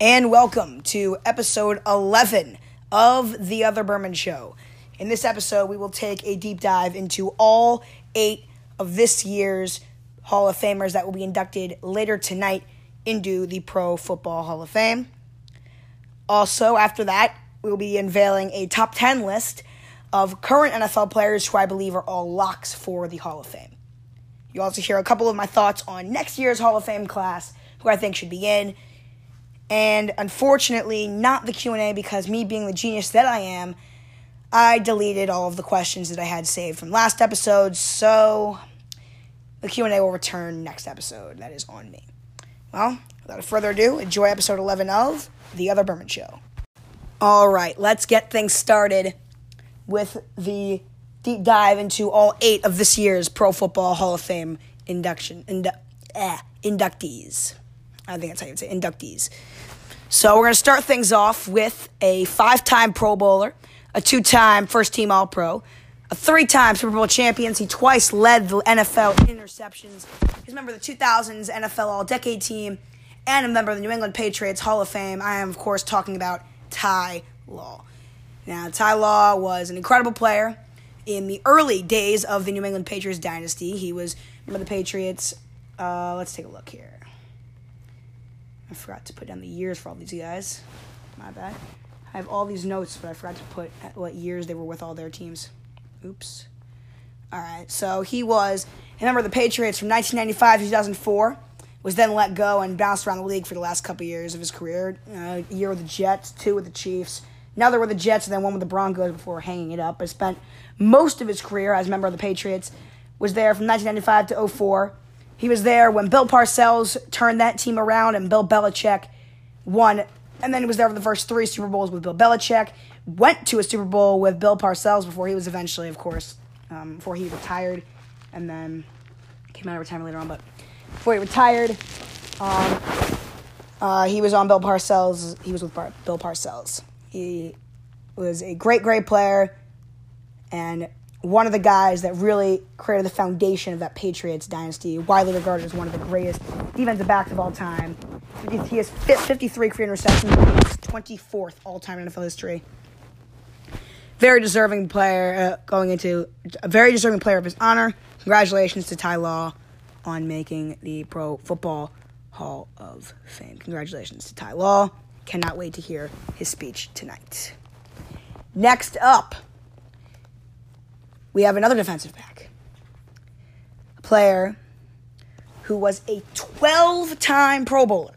and welcome to episode 11 of The Other Berman Show. In this episode, we will take a deep dive into all eight of this year's Hall of Famers that will be inducted later tonight into the Pro Football Hall of Fame. Also, after that, we will be unveiling a top 10 list of current NFL players who I believe are all locks for the Hall of Fame. You'll also hear a couple of my thoughts on next year's Hall of Fame class, who I think should be in. And unfortunately, not the Q&A because me being the genius that I am, I deleted all of the questions that I had saved from last episode, so the Q&A will return next episode. That is on me. Well, without further ado, enjoy episode 11 of The Other Berman Show. All right, let's get things started with the deep dive into all eight of this year's Pro Football Hall of Fame induction indu- eh, inductees. I think that's how you would say inductees. So we're going to start things off with a five-time Pro Bowler, a two-time first-team All-Pro, a three-time Super Bowl champion. He twice led the NFL in interceptions. He's a member of the 2000s NFL All-Decade Team and a member of the New England Patriots Hall of Fame. I am, of course, talking about Ty Law. Now, Ty Law was an incredible player in the early days of the New England Patriots dynasty. He was member of the Patriots. Uh, let's take a look here. I forgot to put down the years for all these guys. My bad. I have all these notes, but I forgot to put what years they were with all their teams. Oops. All right, so he was a member of the Patriots from 1995 to 2004. Was then let go and bounced around the league for the last couple years of his career. Uh, a year with the Jets, two with the Chiefs, Another with the Jets, and then one with the Broncos before hanging it up. But spent most of his career as a member of the Patriots. Was there from 1995 to 04. He was there when Bill Parcells turned that team around and Bill Belichick won. And then he was there for the first three Super Bowls with Bill Belichick. Went to a Super Bowl with Bill Parcells before he was eventually, of course, um, before he retired. And then came out of retirement later on. But before he retired, um, uh, he was on Bill Parcells. He was with Bar- Bill Parcells. He was a great, great player and one of the guys that really created the foundation of that Patriots dynasty, widely regarded as one of the greatest defensive backs of all time. He has 53 career interceptions, 24th all time in NFL history. Very deserving player uh, going into a very deserving player of his honor. Congratulations to Ty Law on making the Pro Football Hall of Fame. Congratulations to Ty Law. Cannot wait to hear his speech tonight. Next up, we have another defensive back. A player who was a 12 time Pro Bowler,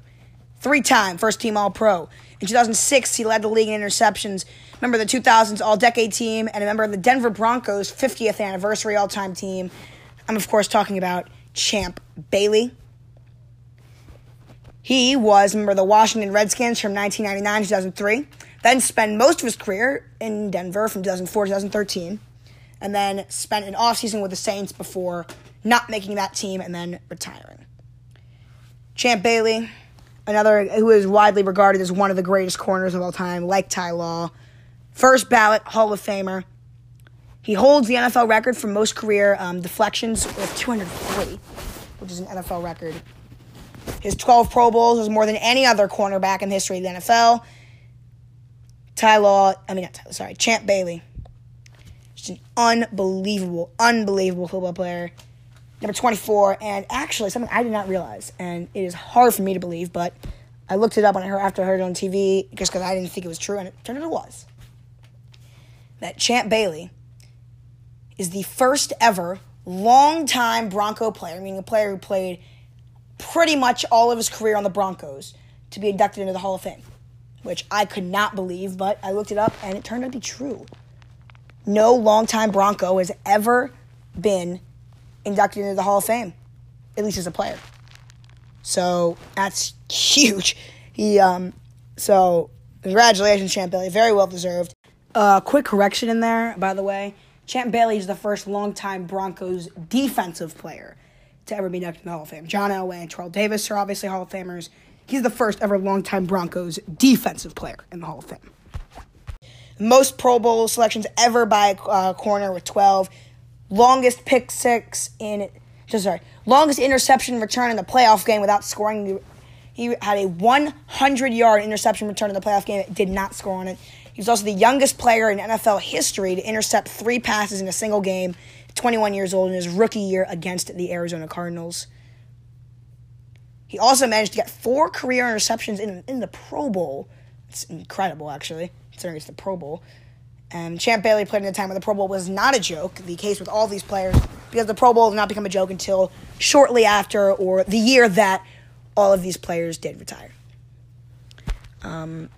three time first team All Pro. In 2006, he led the league in interceptions, member of the 2000s All Decade team, and a member of the Denver Broncos 50th anniversary all time team. I'm, of course, talking about Champ Bailey. He was a member of the Washington Redskins from 1999 to 2003, then spent most of his career in Denver from 2004 to 2013, and then spent an offseason with the Saints before not making that team and then retiring. Champ Bailey, another who is widely regarded as one of the greatest corners of all time, like Ty Law, first ballot Hall of Famer. He holds the NFL record for most career um, deflections with 203, which is an NFL record. His 12 Pro Bowls is more than any other cornerback in the history of the NFL. Ty Law, I mean, not Ty, sorry, Champ Bailey. An unbelievable, unbelievable football player. Number 24, and actually something I did not realize, and it is hard for me to believe, but I looked it up on her after I heard it on TV just because I didn't think it was true, and it turned out it was. That Champ Bailey is the first ever long-time Bronco player, meaning a player who played pretty much all of his career on the Broncos, to be inducted into the Hall of Fame, which I could not believe, but I looked it up and it turned out to be true. No longtime Bronco has ever been inducted into the Hall of Fame, at least as a player. So that's huge. He um so congratulations, Champ Bailey. Very well deserved. Uh quick correction in there, by the way. Champ Bailey is the first longtime Broncos defensive player to ever be inducted in the Hall of Fame. John Elway and Terrell Davis are obviously Hall of Famers. He's the first ever longtime Broncos defensive player in the Hall of Fame. Most Pro Bowl selections ever by a uh, corner with 12. Longest pick six in, just sorry, longest interception return in the playoff game without scoring. He had a 100 yard interception return in the playoff game. Did not score on it. He was also the youngest player in NFL history to intercept three passes in a single game. 21 years old in his rookie year against the Arizona Cardinals. He also managed to get four career interceptions in, in the Pro Bowl. It's incredible, actually, considering it's the Pro Bowl. And Champ Bailey played in a time when the Pro Bowl was not a joke. The case with all these players, because the Pro Bowl did not become a joke until shortly after or the year that all of these players did retire. Um,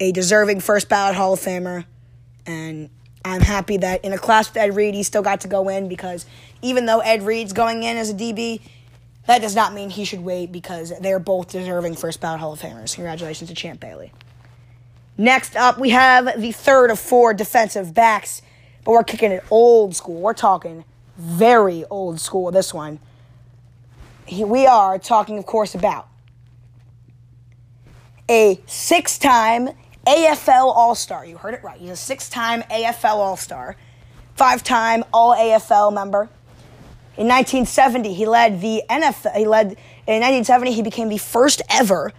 a deserving first ballot Hall of Famer, and I'm happy that in a class with Ed Reed, he still got to go in because even though Ed Reed's going in as a DB, that does not mean he should wait because they're both deserving first ballot Hall of Famers. Congratulations to Champ Bailey. Next up, we have the third of four defensive backs, but we're kicking it old school. We're talking very old school this one. We are talking, of course, about a six time AFL All Star. You heard it right. He's a six time AFL All Star, five time All AFL member. In 1970, he led the NFL. He led in 1970. He became the first ever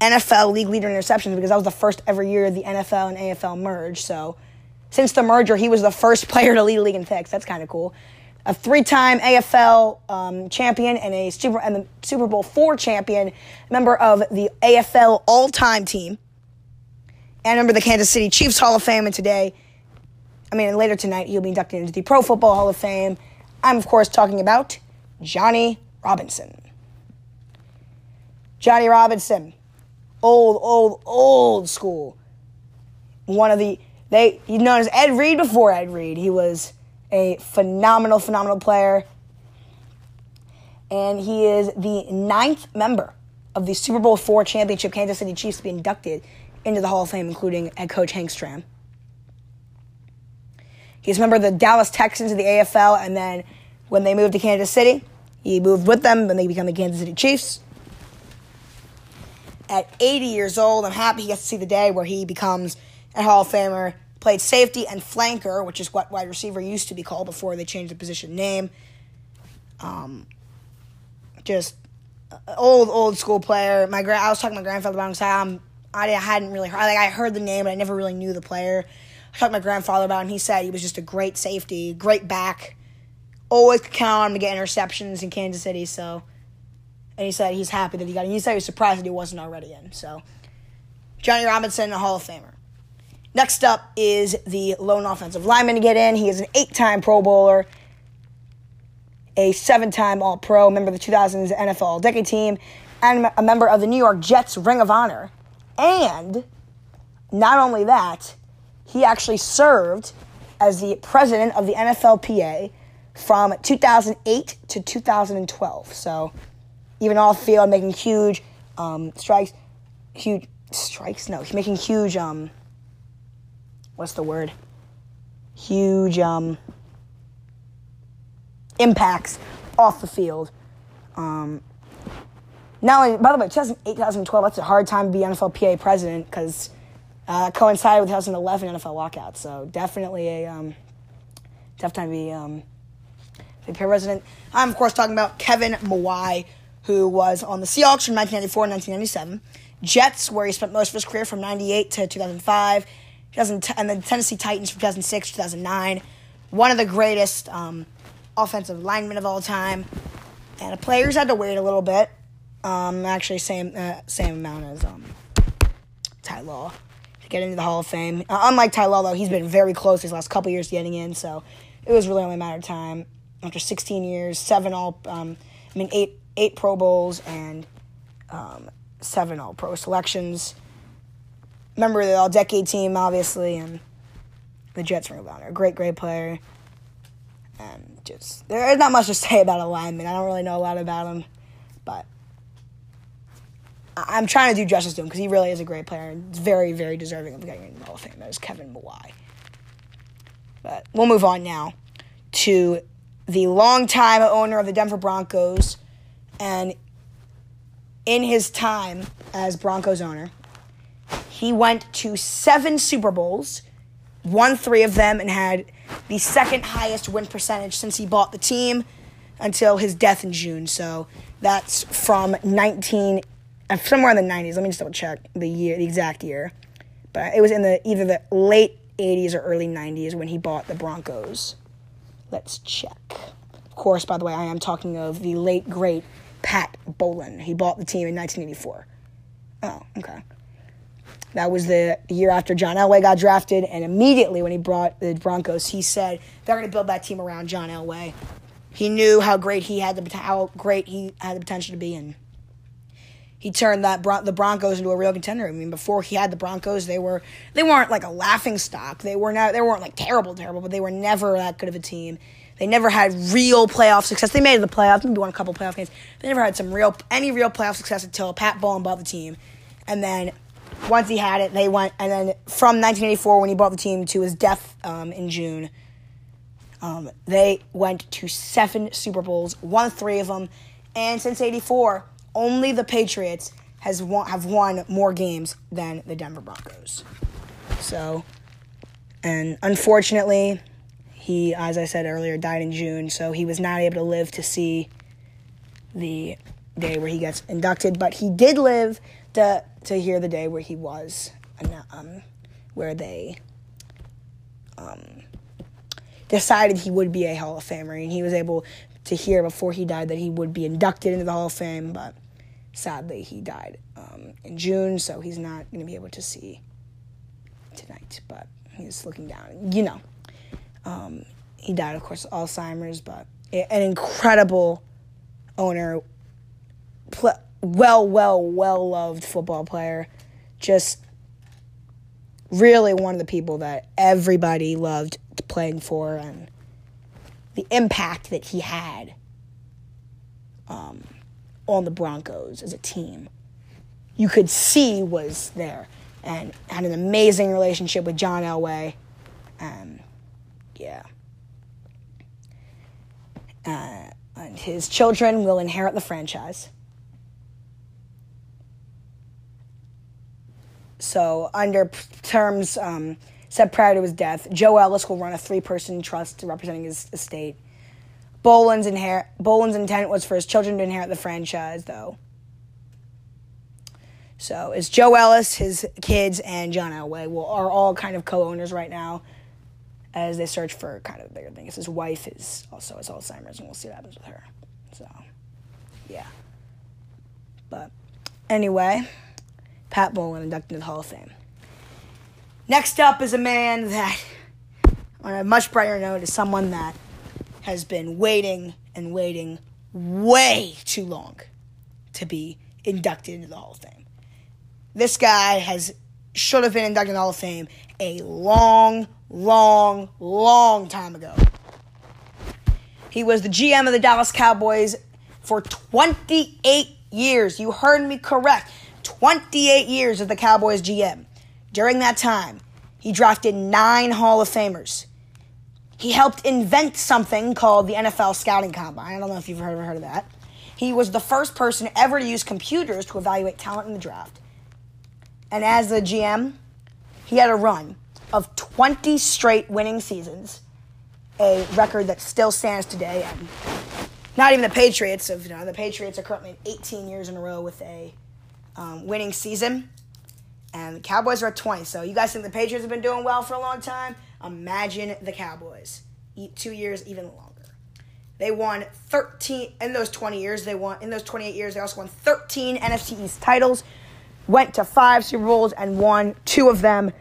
NFL league leader in interceptions because that was the first ever year the NFL and AFL merged. So, since the merger, he was the first player to lead a league in picks. That's kind of cool. A three-time AFL um, champion and a Super and the Super Bowl four champion, member of the AFL all-time team and member of the Kansas City Chiefs Hall of Fame. And today, I mean, later tonight, he'll be inducted into the Pro Football Hall of Fame. I'm, of course, talking about Johnny Robinson. Johnny Robinson, old, old, old school. One of the they he's known as Ed Reed before Ed Reed. He was a phenomenal, phenomenal player. And he is the ninth member of the Super Bowl four championship Kansas City Chiefs to be inducted into the Hall of Fame, including head coach Hank Stram. He's a member of the Dallas Texans of the AFL, and then when they moved to Kansas City, he moved with them when they become the Kansas City Chiefs. At 80 years old, I'm happy he gets to see the day where he becomes a Hall of Famer. Played safety and flanker, which is what wide receiver used to be called before they changed the position name. Um, just old, old school player. My gra- I was talking to my grandfather about him. I'm I hadn't really heard. Like I heard the name, but I never really knew the player. I talked to my grandfather about, it, and he said he was just a great safety, great back. Always could count on him to get interceptions in Kansas City. So, and he said he's happy that he got. In. He said he was surprised that he wasn't already in. So, Johnny Robinson, a Hall of Famer. Next up is the lone offensive lineman to get in. He is an eight-time Pro Bowler, a seven-time All-Pro, member of the 2000s NFL All-Decade Team, and a member of the New York Jets Ring of Honor. And not only that, he actually served as the president of the NFLPA from 2008 to 2012. So even off field, making huge um, strikes, huge strikes. No, he's making huge. Um, what's the word? Huge um, impacts off the field. Um, by the way, 2008, 2012, that's a hard time to be NFLPA president because uh, coincided with 2011 NFL lockout. So definitely a um, tough time to be um, the president. I'm, of course, talking about Kevin Mawae, who was on the Seahawks from 1994 and 1997, Jets, where he spent most of his career from 98 to 2005, 2010, and the Tennessee Titans from 2006 2009. One of the greatest um, offensive linemen of all time. And the players had to wait a little bit um, actually, same uh, same amount as um, Ty Law to get into the Hall of Fame. Uh, unlike Ty Law, though, he's been very close these last couple years getting in, so it was really only a matter of time. After 16 years, seven all, um, I mean eight eight Pro Bowls and um, seven All Pro selections. Member of the All Decade team, obviously, and the Jets Ring of Honor. Great, great player. And just there's not much to say about a lineman. I don't really know a lot about him, but I'm trying to do justice to him because he really is a great player and very, very deserving of getting in the Hall of Fame. That is Kevin Mawae. But we'll move on now to the longtime owner of the Denver Broncos, and in his time as Broncos owner, he went to seven Super Bowls, won three of them, and had the second highest win percentage since he bought the team until his death in June. So that's from 19 uh, somewhere in the 90s. Let me just double check the year, the exact year. But it was in the either the late 80s or early 90s when he bought the Broncos. Let's check. Of course, by the way, I am talking of the late great Pat Bowlen. He bought the team in 1984. Oh, okay. That was the year after John Elway got drafted, and immediately when he brought the Broncos, he said they're going to build that team around John Elway. He knew how great he had the how great he had the potential to be, and he turned that the Broncos into a real contender. I mean, before he had the Broncos, they were they weren't like a laughing stock. They were not they weren't like terrible, terrible, but they were never that good of a team. They never had real playoff success. They made the playoffs, maybe won a couple playoff games. They never had some real any real playoff success until Pat Bowlen bought the team, and then once he had it, they went. And then from 1984, when he bought the team to his death um, in June, um, they went to seven Super Bowls, won three of them, and since '84, only the Patriots has won, have won more games than the Denver Broncos. So, and unfortunately, he, as I said earlier, died in June, so he was not able to live to see the day where he gets inducted. But he did live to to hear the day where he was, um, where they um, decided he would be a Hall of Famer, and he was able to hear before he died that he would be inducted into the Hall of Fame. But sadly, he died um, in June, so he's not going to be able to see tonight. But he's looking down, you know. Um, he died, of course, of Alzheimer's, but an incredible owner, pl- well, well, well loved football player. Just really one of the people that everybody loved playing for, and the impact that he had um, on the Broncos as a team, you could see was there, and had an amazing relationship with John Elway. Um, yeah. Uh, and his children will inherit the franchise. So, under terms um, set prior to his death, Joe Ellis will run a three-person trust representing his estate. Bowlen's, inher- Bowlen's intent was for his children to inherit the franchise, though. So, it's Joe Ellis, his kids, and John Elway will are all kind of co-owners right now as they search for kind of a bigger thing. His wife is also has Alzheimer's, and we'll see what happens with her. So, yeah. But anyway, Pat Bowlen inducted into the Hall of Fame. Next up is a man that, on a much brighter note, is someone that has been waiting and waiting way too long to be inducted into the Hall of Fame. This guy has should have been inducted into the Hall of Fame a long, long, long time ago. He was the GM of the Dallas Cowboys for 28 years. You heard me correct. 28 years as the Cowboys GM. During that time, he drafted nine Hall of Famers. He helped invent something called the NFL Scouting Combine. I don't know if you've ever heard of that. He was the first person ever to use computers to evaluate talent in the draft. And as the GM, he had a run of 20 straight winning seasons, a record that still stands today. And not even the Patriots. Of, you know, the Patriots are currently 18 years in a row with a um, winning season. And the Cowboys are at 20. So you guys think the Patriots have been doing well for a long time? Imagine the Cowboys. Two years, even longer. They won 13 in those 20 years. They won in those 28 years. They also won 13 NFC East titles, went to five Super Bowls and won two of them.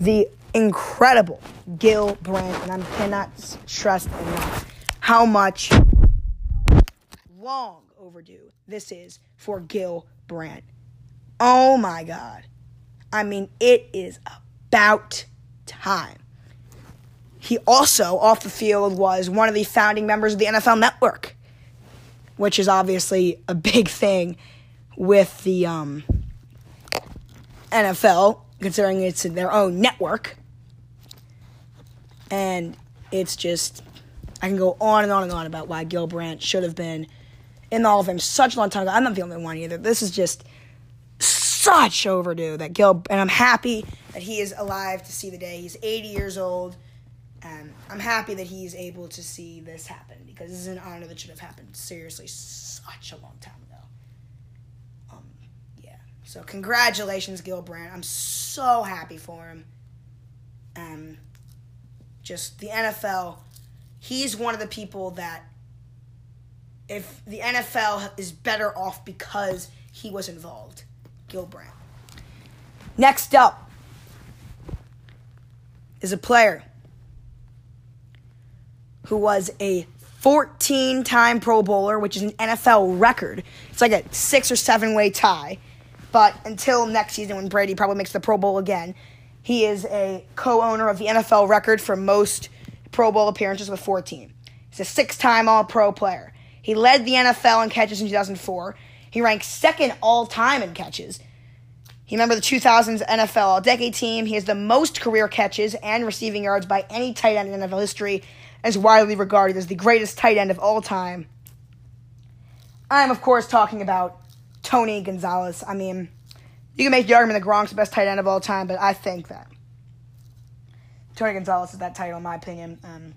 The incredible Gil Brandt, and I cannot stress enough how much long overdue this is for Gil Brandt. Oh my God. I mean, it is about time. He also, off the field, was one of the founding members of the NFL Network, which is obviously a big thing with the um, NFL, considering it's their own network. And it's just, I can go on and on and on about why Gil Brandt should have been in the Hall of Fame such a long time ago. I'm not the only one either. This is just such overdue that Gil, and I'm happy that he is alive to see the day. He's 80 years old, and I'm happy that he's able to see this happen because this is an honor that should have happened seriously such a long time ago. Um, yeah. So congratulations, Gil Brandt. I'm so happy for him. Um, just the NFL. He's one of the people that, if the NFL is better off because he was involved, Gil Brandt. Next up is a player who was a 14 time Pro Bowler, which is an NFL record. It's like a six or seven way tie. But until next season, when Brady probably makes the Pro Bowl again, he is a co owner of the NFL record for most Pro Bowl appearances with 14. He's a six time All Pro player. He led the NFL in catches in 2004. He ranked second all time in catches. He member the 2000s NFL All Decade team. He has the most career catches and receiving yards by any tight end in NFL history and is widely regarded as the greatest tight end of all time. I am, of course, talking about Tony Gonzalez. I mean, you can make the argument that Gronk's the best tight end of all time, but I think that Tony Gonzalez is that title, in my opinion. Um,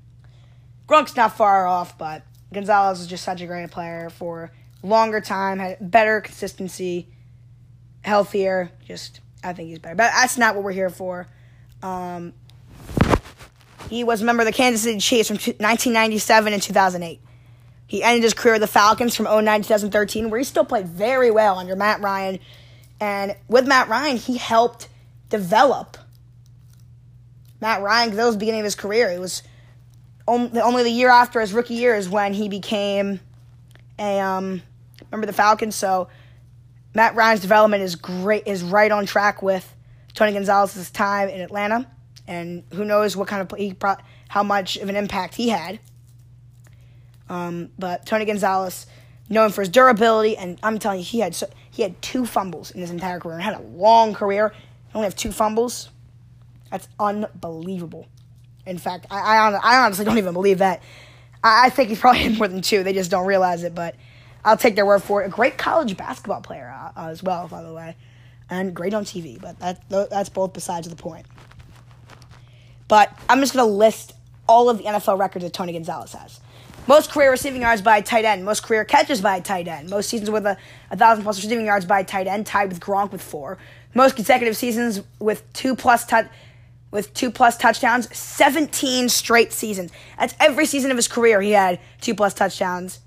Gronk's not far off, but Gonzalez is just such a great player for longer time, had better consistency, healthier. Just, I think he's better. But that's not what we're here for. Um, he was a member of the Kansas City Chiefs from 1997 and 2008. He ended his career with the Falcons from 09 to 2013, where he still played very well under Matt Ryan. And with Matt Ryan, he helped develop Matt Ryan that was the beginning of his career. It was only, the year after his rookie year is when he became a um, member of the Falcons. So Matt Ryan's development is great, is right on track with Tony Gonzalez's time in Atlanta and who knows what kind of brought, how much of an impact he had. Um, but Tony Gonzalez, known for his durability, and I'm telling you, he had so, he had two fumbles in his entire career and had a long career. He Only have two fumbles. That's unbelievable. In fact, I, I, I honestly don't even believe that. I, I, think he's probably had more than two. They just don't realize it. But I'll take their word for it. A great college basketball player uh, as well, by the way, and great on TV. But that that's both besides the point. But I'm just going to list all of the NFL records that Tony Gonzalez has. Most career receiving yards by a tight end. Most career catches by a tight end. Most seasons with a, a thousand plus receiving yards by a tight end, tied with Gronk with four. Most consecutive seasons with two plus touch with two plus touchdowns. Seventeen straight seasons. That's every season of his career. He had two plus touchdowns.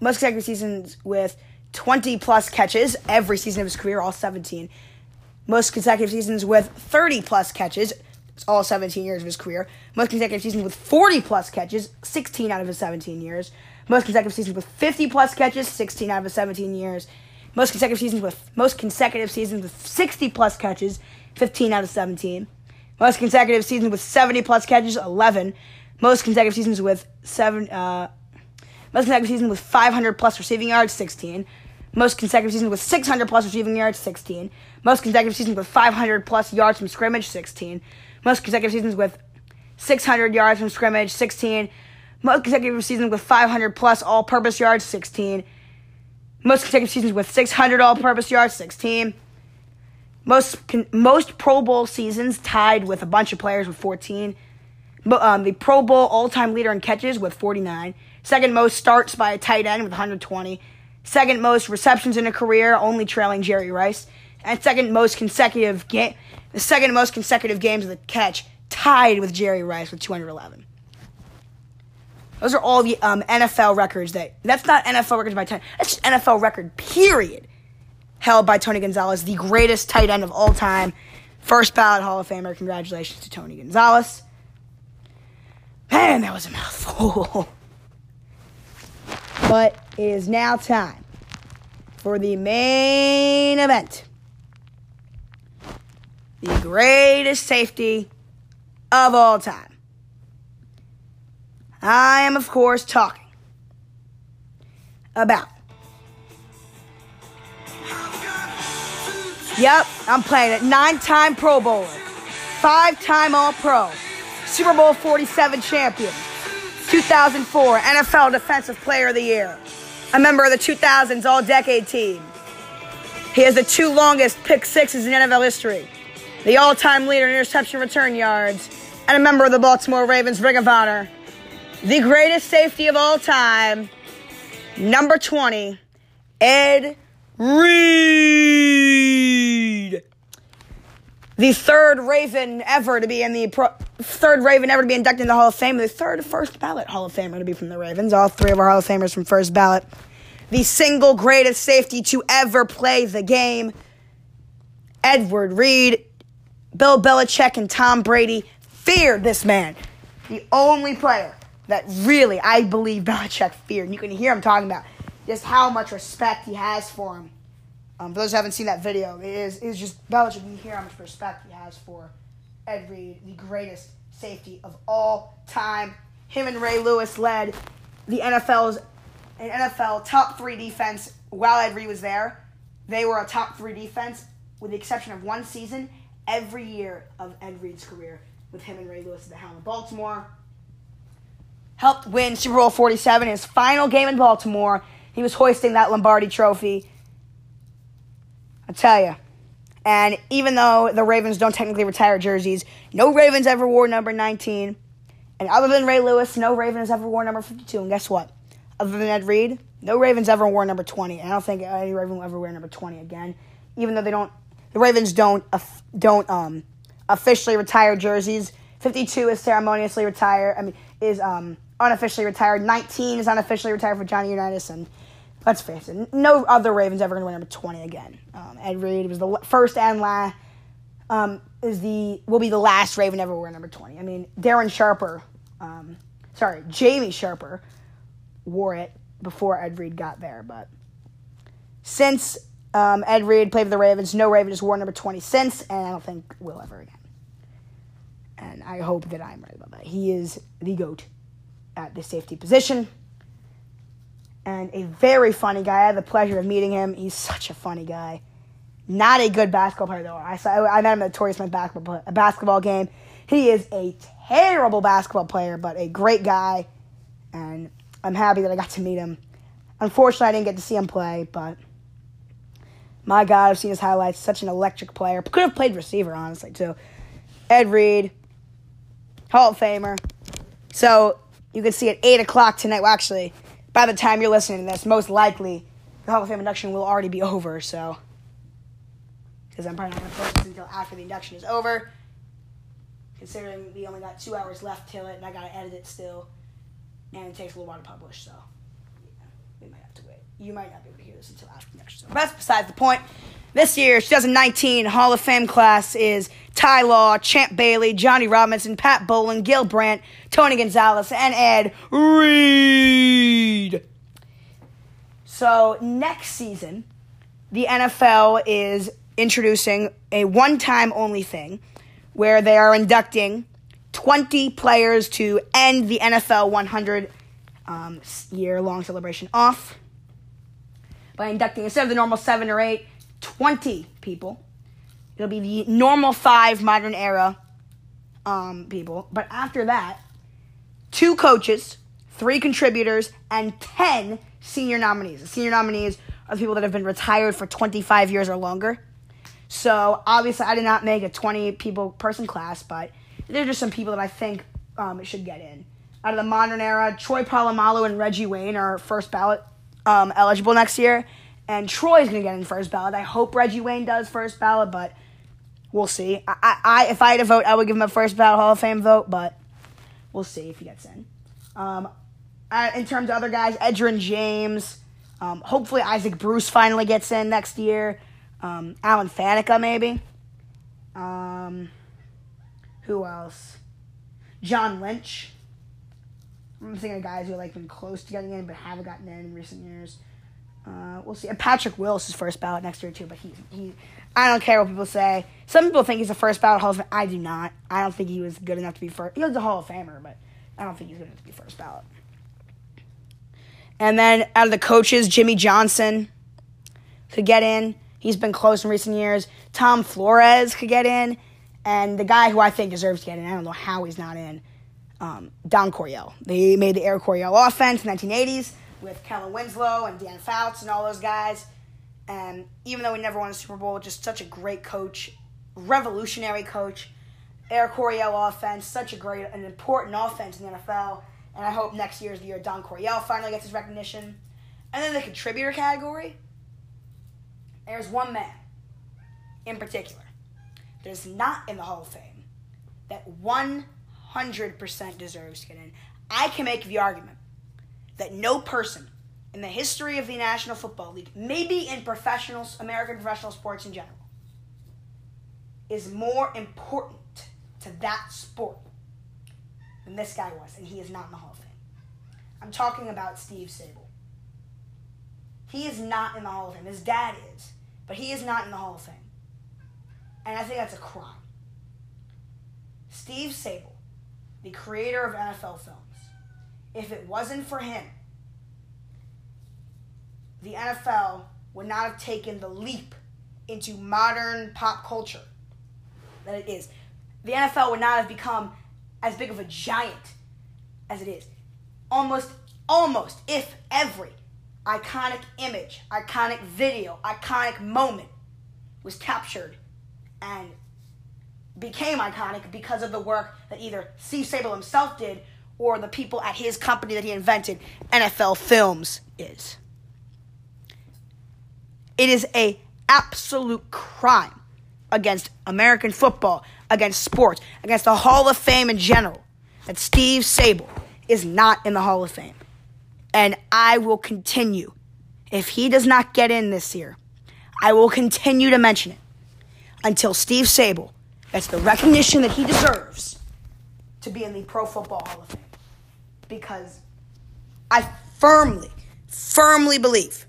Most consecutive seasons with twenty plus catches. Every season of his career, all seventeen most consecutive seasons with 30 plus catches, all 17 years of his career. Most consecutive seasons with 40 plus catches, 16 out of his 17 years. Most consecutive seasons with 50 plus catches, 16 out of his 17 years. Most consecutive seasons with most consecutive seasons with 60 plus catches, 15 out of 17. Most consecutive seasons with 70 plus catches, 11. Most consecutive seasons with seven. Uh, most consecutive seasons with 500 plus receiving yards, 16. Most consecutive seasons with 600 plus receiving yards, 16. Most consecutive seasons with 500 plus yards from scrimmage, 16. Most consecutive seasons with 600 yards from scrimmage, 16. Most consecutive seasons with 500 plus all purpose yards, 16. Most consecutive seasons with 600 all purpose yards, 16. Most, most Pro Bowl seasons tied with a bunch of players with 14. Um, the Pro Bowl all time leader in catches with 49. Second most starts by a tight end with 120 second most receptions in a career, only trailing Jerry Rice, and second most consecutive game, the second most consecutive games of the catch, tied with Jerry Rice with 211. Those are all the um, NFL records that that's not NFL records by time. That's just NFL record period. Held by Tony Gonzalez, the greatest tight end of all time, first ballot Hall of Famer. Congratulations to Tony Gonzalez. Man, that was a mouthful. but it is now time for the main event. The greatest safety of all time. I am, of course, talking about. Yep, I'm playing it. Nine time Pro Bowler, five time All Pro, Super Bowl 47 champion, 2004 NFL Defensive Player of the Year, a member of the 2000s All Decade team. He has the two longest pick sixes in NFL history, the all time leader in interception return yards, and a member of the Baltimore Ravens Ring of Honor. The greatest safety of all time, number 20, Ed Reed. The third Raven ever to be in the pro- third Raven ever to be inducted in the Hall of Fame, the third first ballot Hall of Famer to be from the Ravens. All three of our Hall of Famers from first ballot. The single greatest safety to ever play the game, Edward Reed. Bill Belichick and Tom Brady feared this man. The only player that really, I believe, Belichick feared. And you can hear him talking about just how much respect he has for him. Um, for those who haven't seen that video, it is, it is just Belichick. You hear how much respect he has for Ed Reed, the greatest safety of all time. Him and Ray Lewis led the NFL's an NFL top three defense while Ed Reed was there. They were a top three defense, with the exception of one season, every year of Ed Reed's career, with him and Ray Lewis at the helm of Baltimore. Helped win Super Bowl 47, his final game in Baltimore. He was hoisting that Lombardi trophy. I tell you. And even though the Ravens don't technically retire jerseys, no Ravens ever wore number 19. And other than Ray Lewis, no Raven has ever wore number 52. And guess what? Other than Ed Reed, no Ravens ever wore number 20. And I don't think any Raven will ever wear number 20 again. Even though they don't, the Ravens don't don't um, officially retire jerseys. 52 is ceremoniously retired. I mean, is um, unofficially retired. 19 is unofficially retired for Johnny Unitas. And let's face it, no other Ravens ever going to wear number 20 again. Um, Ed Reed was the first and last. Um, is the will be the last Raven ever wear number 20. I mean, Darren Sharper, um, sorry, Jamie Sharper wore it before Ed Reed got there, but since um, Ed Reed played for the Ravens, no Raven has worn number 20 since, and I don't think will ever again. And I hope that I'm right about that. He is the GOAT at the safety position and a very funny guy. I had the pleasure of meeting him. He's such a funny guy. Not a good basketball player though. I saw I met him at the Torrey Smith basketball basketball game. He is a terrible basketball player, but a great guy, and I'm happy that I got to meet him. Unfortunately, I didn't get to see him play, but my God, I've seen his highlights. Such an electric player. Could have played receiver, honestly, too. Ed Reed, Hall of Famer. So you can see at 8 o'clock tonight. Well, actually, by the time you're listening to this, most likely the Hall of Fame induction will already be over. So, because I'm probably not going to post this until after the induction is over, considering we only got two hours left till it, and I got to edit it still, and it takes a little while to publish. So, yeah, we might have to wait. You might not be able to hear this until after the induction. That's besides the point. This year's 2019 Hall of Fame class is Ty Law, Champ Bailey, Johnny Robinson, Pat Bowlen, Gil Brandt, Tony Gonzalez, and Ed Reed. So next season, the NFL is introducing a one-time only thing where they are inducting 20 players to end the NFL 100 um, year long celebration off by inducting instead of the normal seven or eight, 20 people. It'll be the normal five modern era um, people. But after that, two coaches, three contributors, and 10 senior nominees. The senior nominees are the people that have been retired for 25 years or longer. So obviously, I did not make a 20 people person class, but there are just some people that I think um, should get in. Out of the modern era, Troy Polamalu and Reggie Wayne are first ballot um, eligible next year, and Troy's going to get in first ballot. I hope Reggie Wayne does first ballot, but we'll see. I, I, I if I had to vote, I would give him a first ballot Hall of Fame vote, but we'll see if he gets in. Um, in terms of other guys, Edgerrin James. Um, hopefully, Isaac Bruce finally gets in next year. Um, Alan Faneca, maybe. Um, who else? John Lynch. I'm thinking of guys who like been close to getting in but haven't gotten in in recent years. Uh, we'll see. And Patrick Willis is first ballot next year too, but he he. I don't care what people say. Some people think he's a first ballot Hall of Fame. I do not. I don't think he was good enough to be first. He was a Hall of Famer, but I don't think he's good enough to be first ballot. And then out of the coaches, Jimmy Johnson could get in. He's been close in recent years. Tom Flores could get in. And the guy who I think deserves to get in, I don't know how he's not in, um, Don Coryell. They made the Air Coryell offense in the 1980s with Kellen Winslow and Dan Fouts and all those guys. And even though we never won a Super Bowl, just such a great coach, revolutionary coach. Air Coryell offense, such a great, an important offense in the NFL. And I hope next year is the year Don Coryell finally gets his recognition. And then the contributor category. there's one man in particular that is not in the Hall of Fame that 100% deserves to get in. I can make the argument that no person in the history of the National Football League, maybe in professional American professional sports in general, is more important to that sport than this guy was, and he is not in the Hall of Fame. I'm talking about Steve Sabol. He is not in the Hall of Fame. His dad is, but he is not in the Hall of Fame. And I think that's a crime. Steve Sabol, the creator of NFL films, if it wasn't for him, the NFL would not have taken the leap into modern pop culture that it is. The NFL would not have become as big of a giant as it is. Almost, almost, if every iconic image, iconic video, iconic moment was captured and became iconic because of the work that either Steve Sabol himself did or the people at his company that he invented, NFL Films, is. It is a absolute crime against American football, against sports, against the Hall of Fame in general that Steve Sabol is not in the Hall of Fame. And I will continue. If he does not get in this year, I will continue to mention it until Steve Sabol gets the recognition that he deserves to be in the Pro Football Hall of Fame. Because I firmly, firmly believe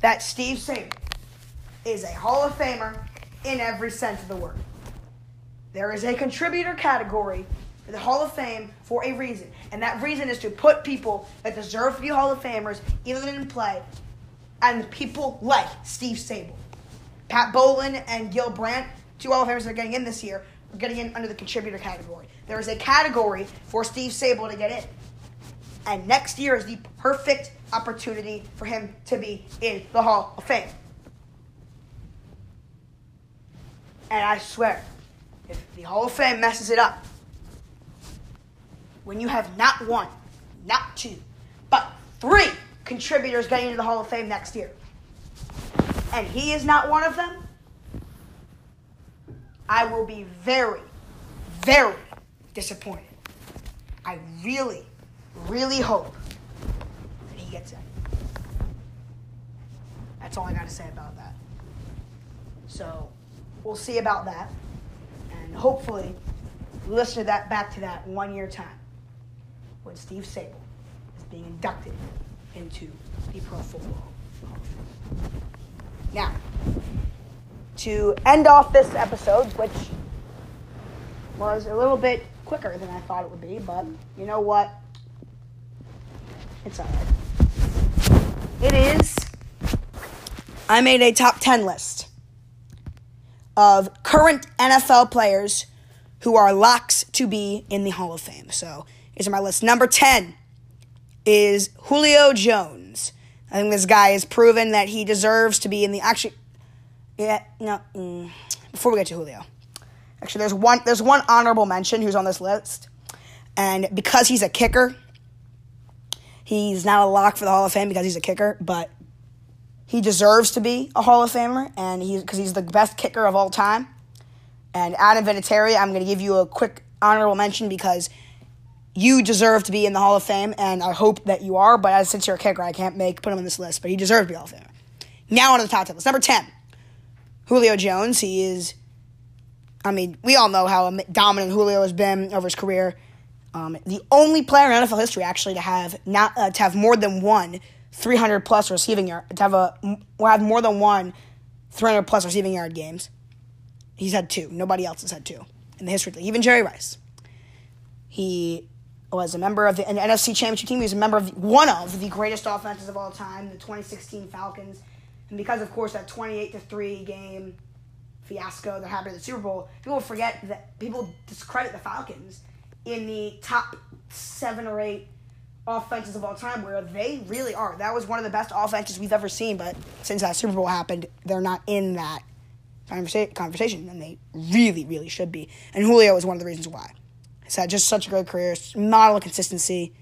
that Steve Sabol is a Hall of Famer in every sense of the word. There is a contributor category for the Hall of Fame for a reason, and that reason is to put people that deserve to be Hall of Famers, even they play, and people like Steve Sabol, Pat Bowlen and Gil Brandt, two Hall of Famers that are getting in this year, are getting in under the contributor category. There is a category for Steve Sabol to get in. And next year is the perfect opportunity for him to be in the Hall of Fame. And I swear, if the Hall of Fame messes it up, when you have not one, not two, but three contributors getting into the Hall of Fame next year, and he is not one of them, I will be very, very disappointed. I really, really hope that he gets in. That's all I got to say about that. So we'll see about that. And hopefully, listen to that back to that one year time when Steve Sabol is being inducted into the Pro Football Hall of Fame. Now, to end off this episode, which was a little bit quicker than I thought it would be, but you know what? It's alright. It is. I made a top 10 list of current NFL players who are locks to be in the Hall of Fame. So, here's my list. Number 10 is Julio Jones. I think this guy has proven that he deserves to be in the actually. Yeah, no. Mm, before we get to Julio, actually, there's one. There's one honorable mention who's on this list, and because he's a kicker, he's not a lock for the Hall of Fame because he's a kicker, but he deserves to be a Hall of Famer, and he's because he's the best kicker of all time. And Adam Vinatieri, I'm going to give you a quick honorable mention because you deserve to be in the Hall of Fame, and I hope that you are. But as since you're a kicker, I can't make put him on this list. But he deserves to be Hall of Famer. Now on to the top ten list. Number ten, Julio Jones. He is. I mean, we all know how dominant Julio has been over his career. Um, the only player in NFL history actually to have not uh, to have more than one 300 plus receiving yard to have a have more than one 300 plus receiving yard games. He's had two. Nobody else has had two in the history. of the league. Even Jerry Rice. He was a member of the NFC Championship team. He was a member of the, one of the greatest offenses of all time, the 2016 Falcons. And because, of course, that 28 to three game fiasco that happened in the Super Bowl, people forget that people discredit the Falcons in the top seven or eight offenses of all time, where they really are. That was one of the best offenses we've ever seen. But since that Super Bowl happened, they're not in that conversa- conversation, and they really, really should be. And Julio is one of the reasons why. He's had just such a great career, model of consistency.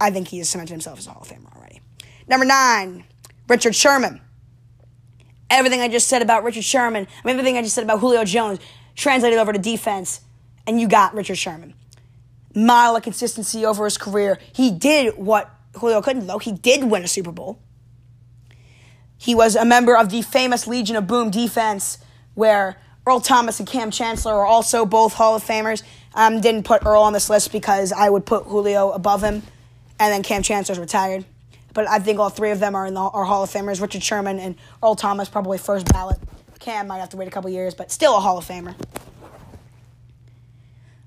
I think he has cemented himself as a Hall of Famer already. Number nine, Richard Sherman. Everything I just said about Richard Sherman, I mean, everything I just said about Julio Jones, translated over to defense, and you got Richard Sherman. Mile of consistency over his career. He did what Julio couldn't, though. He did win a Super Bowl. He was a member of the famous Legion of Boom defense, where Earl Thomas and Kam Chancellor are also both Hall of Famers. Um, didn't put Earl on this list because I would put Julio above him, and then Kam Chancellor's retired. But I think all three of them are in the are Hall of Famers. Richard Sherman and Earl Thomas probably first ballot. Kam might have to wait a couple years, but still a Hall of Famer.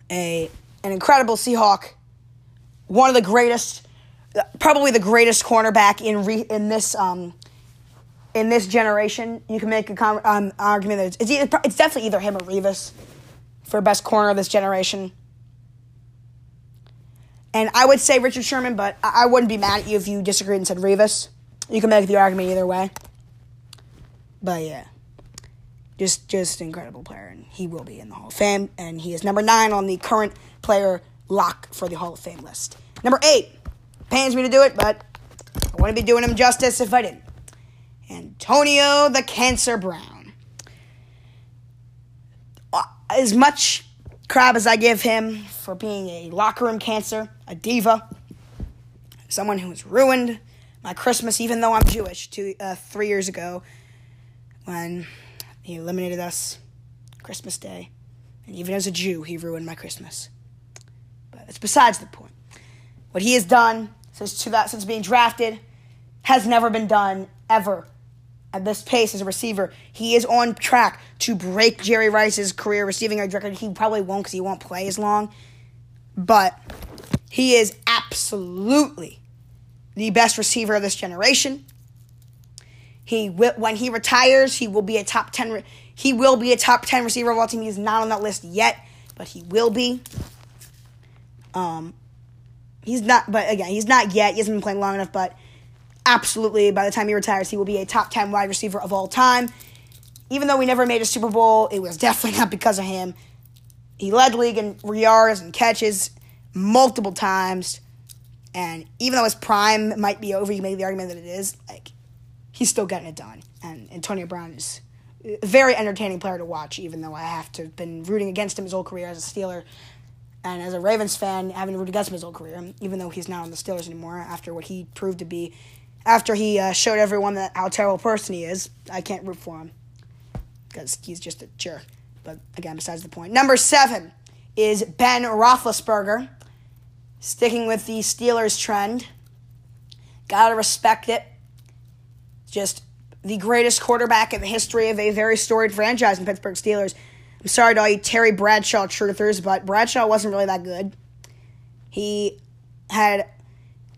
A an incredible Seahawk, one of the greatest, probably the greatest cornerback in re, in this um, in this generation, you can make a um, argument that it's, it's, it's definitely either him or Revis for best corner of this generation. And I would say Richard Sherman, but I, wouldn't be mad at you if you disagreed and said Revis. You can make the argument either way. But yeah, just just incredible player, and he will be in the Hall of Fame, and he is number nine on the current player lock for the Hall of Fame list. Number eight, pains me to do it, but I wouldn't be doing him justice if I didn't. Antonio the Cancer Brown. Uh, as much crap as I give him for being a locker room cancer, a diva, someone who has ruined my Christmas, even though I'm Jewish, two, uh, three years ago when he eliminated us Christmas Day. And even as a Jew, he ruined my Christmas. But it's besides the point. What he has done since, since being drafted has never been done ever at this pace as a receiver, he is on track to break Jerry Rice's career receiving record. He probably won't because he won't play as long, but he is absolutely the best receiver of this generation. He when he retires, he will be a top ten. He will be a top ten receiver of all team. He's not on that list yet, but he will be. Um, he's not. But again, he's not yet. He hasn't been playing long enough, but absolutely, by the time he retires, he will be a top 10 wide receiver of all time. Even though we never made a Super Bowl, it was definitely not because of him. He led league in yards and catches multiple times. And even though his prime might be over, you make the argument that it is, like, he's still getting it done. And Antonio Brown is a very entertaining player to watch, even though I have to have been rooting against him his whole career as a Steeler. And as a Ravens fan, having rooted against him his whole career, even though he's not on the Steelers anymore after what he proved to be after he uh, showed everyone that how terrible person he is. I can't root for him because he's just a jerk. But again, besides the point. Number seven is Ben Roethlisberger, sticking with the Steelers trend. Gotta respect it. Just the greatest quarterback in the history of a very storied franchise in Pittsburgh Steelers. I'm sorry to all you Terry Bradshaw truthers, but Bradshaw wasn't really that good. He had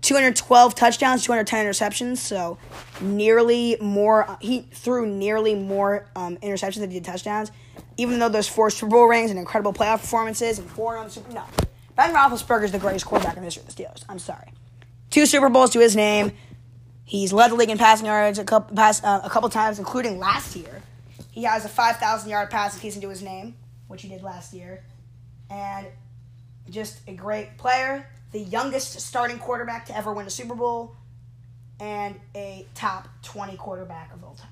212 touchdowns, 210 interceptions. So nearly more. He threw nearly more um, interceptions than he did touchdowns. Even though those four Super Bowl rings and incredible playoff performances and four on the Super no, Ben Roethlisberger is the greatest quarterback in the history of the Steelers. I'm sorry. Two Super Bowls to his name. He's led the league in passing yards a couple pass, uh, a couple times, including last year. He has a 5,000 yard passing season to his name, which he did last year, and just a great player the youngest starting quarterback to ever win a Super Bowl, and a top 20 quarterback of all time.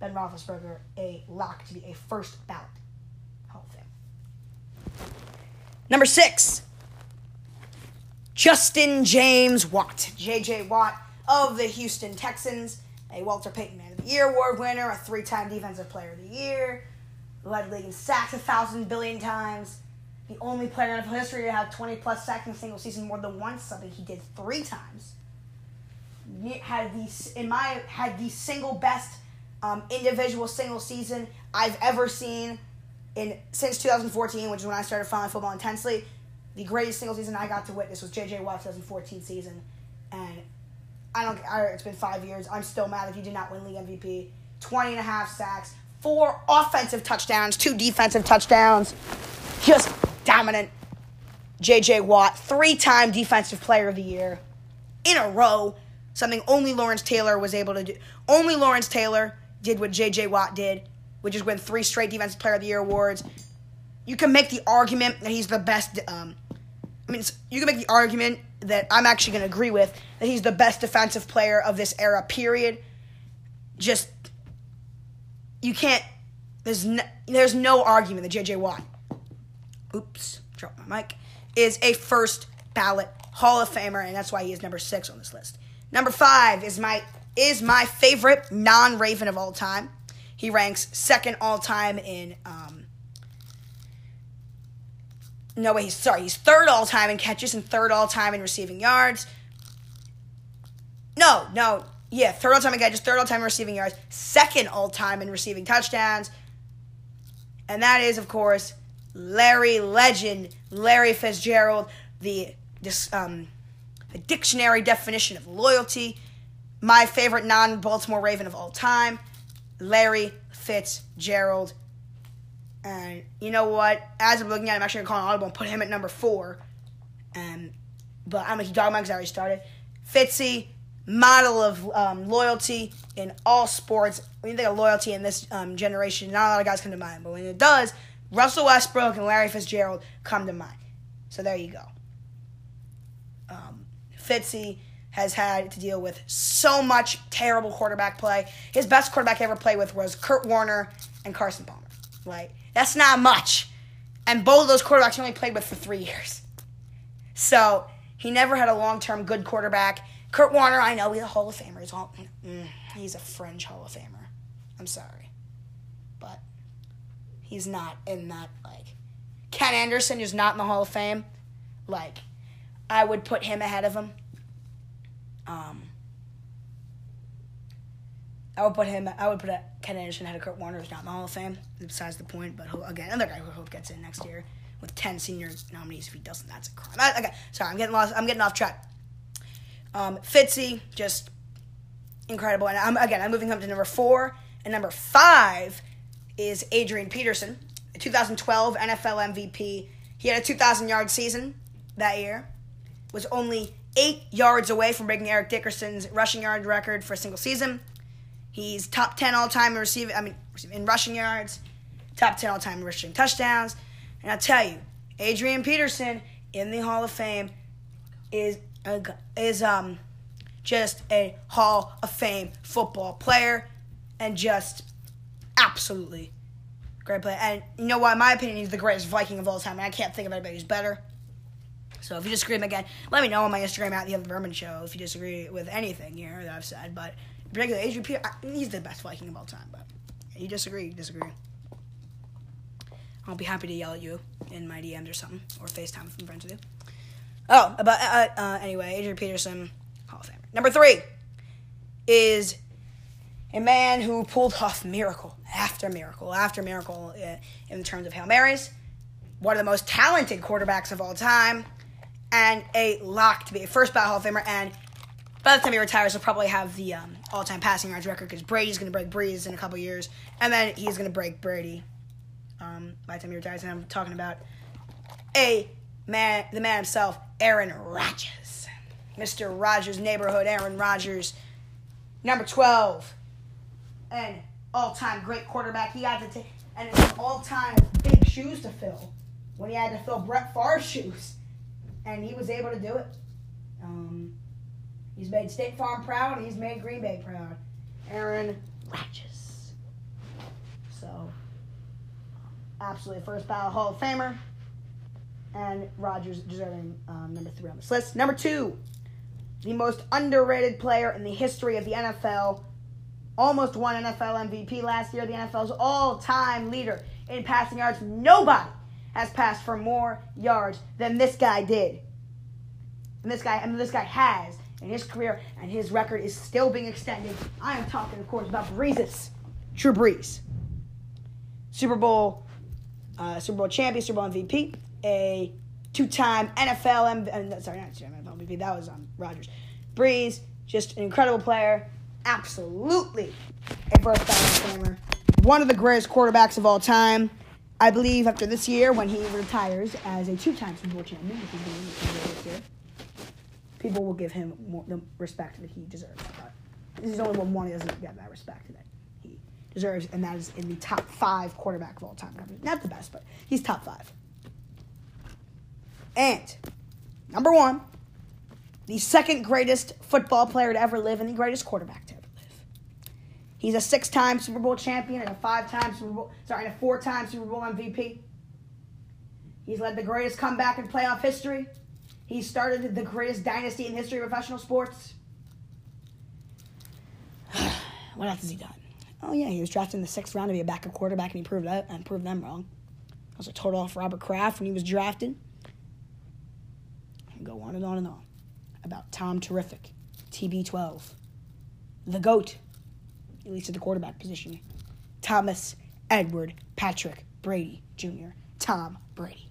Ben Roethlisberger, a lock to be a first ballot Hall of Fame. Number six, Justin James Watt. J.J. Watt of the Houston Texans, a Walter Payton Man of the Year award winner, a three time Defensive Player of the Year, led league in sacks a thousand billion times the only player in NFL history to have 20 plus sacks in a single season more than once, something he did three times. Had the in my had the single best um, individual single season I've ever seen in since 2014, which is when I started following football intensely. The greatest single season I got to witness was J.J. Watt's 2014 season, and I don't. I, it's been five years. I'm still mad that he did not win league MVP. 20 and a half sacks, four offensive touchdowns, two defensive touchdowns. Just dominant J.J. Watt, three time Defensive Player of the Year in a row, something only Lawrence Taylor was able to do. Only Lawrence Taylor did what J.J. Watt did, which is win three straight Defensive Player of the Year awards. You can make the argument that he's the best. Um, I mean, you can make the argument that I'm actually going to agree with that he's the best defensive player of this era, period. Just you can't. There's no, there's no argument that J.J. Watt, oops, drop my mic, is a first ballot Hall of Famer, and that's why he is number six on this list. Number five is my is my favorite non-Raven of all time. He ranks second all time in. Um, no, way, he's sorry. He's third all time in catches and third all time in receiving yards. No, no, yeah, third all time in catches, third all time in receiving yards, second all time in receiving touchdowns, and that is, of course, Larry Legend, Larry Fitzgerald, the this um, dictionary definition of loyalty. My favorite non-Baltimore Raven of all time, Larry Fitzgerald. And you know what? As I'm looking at, it, I'm actually gonna call an audible and put him at number four. Um, but I'm a dog because I already started. Fitzy, model of um, loyalty in all sports. When you think of loyalty in this um, generation, not a lot of guys come to mind. But when it does, Russell Westbrook and Larry Fitzgerald come to mind. So there you go. Um, Fitzy has had to deal with so much terrible quarterback play. His best quarterback I ever played with was Kurt Warner and Carson Palmer. Like, that's not much. And both of those quarterbacks he only played with for three years. So he never had a long term good quarterback. Kurt Warner, I know he's a Hall of Famer. He's, all, mm, he's a fringe Hall of Famer. I'm sorry. But he's not in that, like, Ken Anderson, who's not in the Hall of Fame, like, I would put him ahead of him. Um, I would put him. I would put Ken Anderson ahead of Kurt Warner, who's not in the Hall of Fame. Besides the point, but again, another guy who hope gets in next year with ten senior nominees. If he doesn't, that's a crime. I, okay, sorry, I'm getting lost. I'm getting off track. Um, Fitzy, just incredible. And I'm again, I'm moving him to number four, and number five is Adrian Peterson, 2012 NFL MVP. He had a 2,000 yard season that year. Was only eight yards away from breaking Eric Dickerson's rushing yard record for a single season. He's top 10 all time in receiving, I mean, in rushing yards, top 10 all time in rushing touchdowns. And I'll tell you, Adrian Peterson in the Hall of Fame is a, is um just a Hall of Fame football player and just absolutely great player. And you know what? In my opinion, he's the greatest Viking of all time, and I can't think of anybody who's better. So if you disagree with again, let me know on my Instagram at the Other Berman Show if you disagree with anything here that I've said. But particularly Adrian Peter, he's the best Viking of all time. But you disagree, you disagree. I'll be happy to yell at you in my DMs or something, or FaceTime if I'm friends with you. Oh, but uh, uh, anyway, Adrian Peterson, Hall of Famer. Number three is a man who pulled off miracle after miracle after miracle uh, in terms of Hail Marys. One of the most talented quarterbacks of all time, and a lock to be a first ballot Hall of Famer. And by the time he retires, he'll probably have the um, all-time passing yards record because Brady's going to break Brees in a couple years, and then he's going to break Brady um, by the time he retires. And I'm talking about a man, the man himself, Aaron Rodgers, Mr. Rogers' neighborhood, Aaron Rodgers, number twelve, and all-time great quarterback. He had to take and it's all-time big shoes to fill when he had to fill Brett Favre's shoes, and he was able to do it. Um, He's made State Farm proud. He's made Green Bay proud. Aaron Rodgers. So, absolutely first ballot Hall of Famer. And Rodgers deserving um, number three on this list. Number two, the most underrated player in the history of the NFL. Almost won NFL MVP last year. The NFL's all-time leader in passing yards. Nobody has passed for more yards than this guy did. And this guy, I mean, this guy has in his career, and his record is still being extended. I am talking, of course, about Breezes, Drew Brees, Super Bowl, uh, Super Bowl champion, Super Bowl MVP, a two-time NFL, M- uh, sorry, not NFL MVP. That was um, Rodgers. Brees, just an incredible player, absolutely a ballot famer, one of the greatest quarterbacks of all time. I believe after this year, when he retires as a two-time Super Bowl champion, which he's going this year people will give him more, the respect that he deserves. But this is only one one he doesn't get that respect that he deserves, and that is in the top five quarterback of all time. Not the best, but he's top five. And number one, the second greatest football player to ever live, and the greatest quarterback to ever live. He's a six-time Super Bowl champion and a five-time Super Bowl, sorry, and a four-time Super Bowl MVP. He's led the greatest comeback in playoff history. He started the greatest dynasty in history of professional sports. what else has he done? Oh yeah, he was drafted in the sixth round to be a backup quarterback, and he proved that and proved them wrong. I was a total off Robert Kraft when he was drafted. And go on and on and on about Tom Terrific, TB12, the GOAT, at least at the quarterback position, Thomas Edward Patrick Brady Jr., Tom Brady.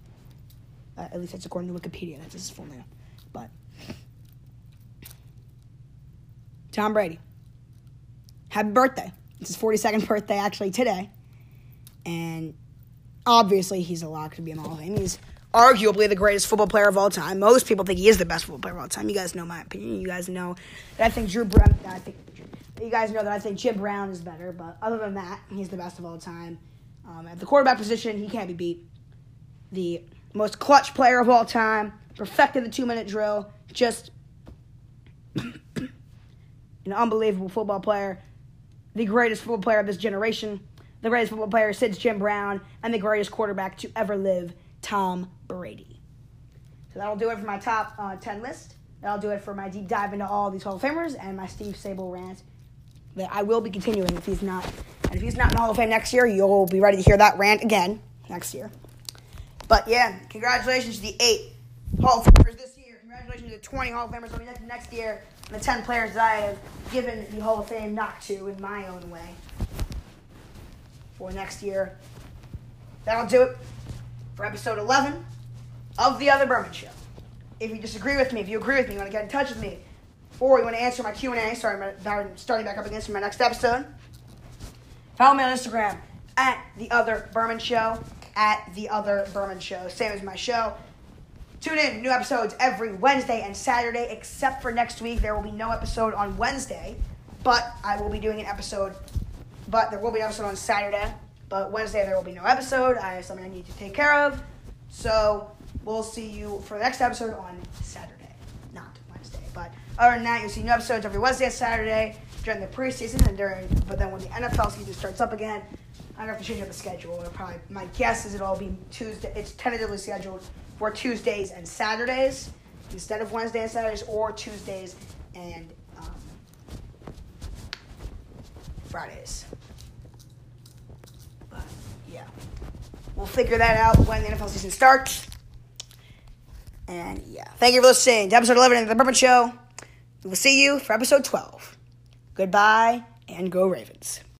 Uh, at least that's according to Wikipedia. That's his full name. But Tom Brady. Happy birthday. It's his 42nd birthday actually today. And obviously he's a lock to be in the Hall of Fame. He's arguably the greatest football player of all time. Most people think he is the best football player of all time. You guys know my opinion. You guys know that I think Drew Brown. I think you guys know that I think Jim Brown is better. But other than that, he's the best of all time. Um, at the quarterback position, he can't be beat. The most clutch player of all time, perfected the two minute drill, just an unbelievable football player, the greatest football player of this generation, the greatest football player since Jim Brown, and the greatest quarterback to ever live, Tom Brady. So that'll do it for my top uh, 10 list. That'll do it for my deep dive into all these Hall of Famers and my Steve Sabol rant that I will be continuing if he's not. And if he's not in the Hall of Fame next year, you'll be ready to hear that rant again next year. But yeah, congratulations to the eight Hall of Famers this year. Congratulations to the 20 Hall of Famers coming next, next year. And the 10 players that I have given the Hall of Fame knock to in my own way for next year. That'll do it for episode 11 of The Other Berman Show. If you disagree with me, if you agree with me, you want to get in touch with me, or you want to answer my Q&A, sorry, I'm starting back up again for my next episode, follow me on Instagram at The Other Berman Show, at The Other Berman Show. Same as my show. Tune in, new episodes every Wednesday and Saturday, except for next week. There will be no episode on Wednesday, but I will be doing an episode, but there will be an episode on Saturday. But Wednesday, there will be no episode. I have something I need to take care of. So we'll see you for the next episode on Saturday, not Wednesday. But other than that, you'll see new episodes every Wednesday and Saturday during the preseason and during. But then when the NFL season starts up again, I'm gonna have to change up the schedule. It'll probably my guess is it'll be Tuesday. It's tentatively scheduled for Tuesdays and Saturdays instead of Wednesday and Saturdays, or Tuesdays and um, Fridays. But yeah, we'll figure that out when the NFL season starts. And yeah, thank you for listening to episode 11 of The Berman Show. We will see you for episode 12. Goodbye and go Ravens.